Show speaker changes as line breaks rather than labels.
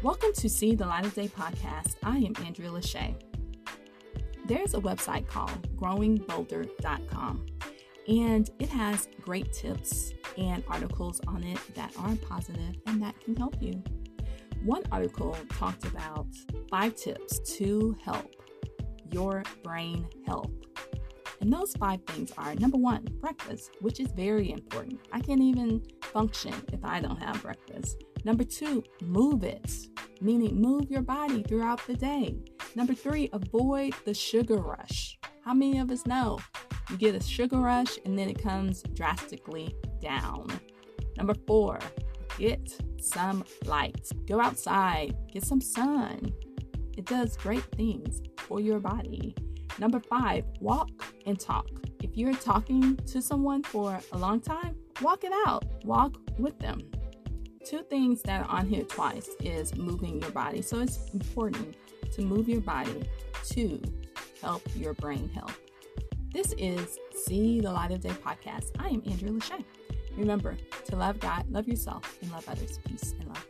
Welcome to See the Light of Day podcast. I am Andrea Lachey. There's a website called growingbolder.com, and it has great tips and articles on it that are positive and that can help you. One article talked about five tips to help your brain health. And those five things are number one, breakfast, which is very important. I can't even function if I don't have breakfast. Number two, move it, meaning move your body throughout the day. Number three, avoid the sugar rush. How many of us know you get a sugar rush and then it comes drastically down? Number four, get some light. Go outside, get some sun. It does great things for your body. Number five, walk and talk. If you're talking to someone for a long time, walk it out, walk with them. Two things that are on here twice is moving your body. So it's important to move your body to help your brain health. This is See the Light of Day podcast. I am Andrea Lachey. Remember to love God, love yourself, and love others. Peace and love.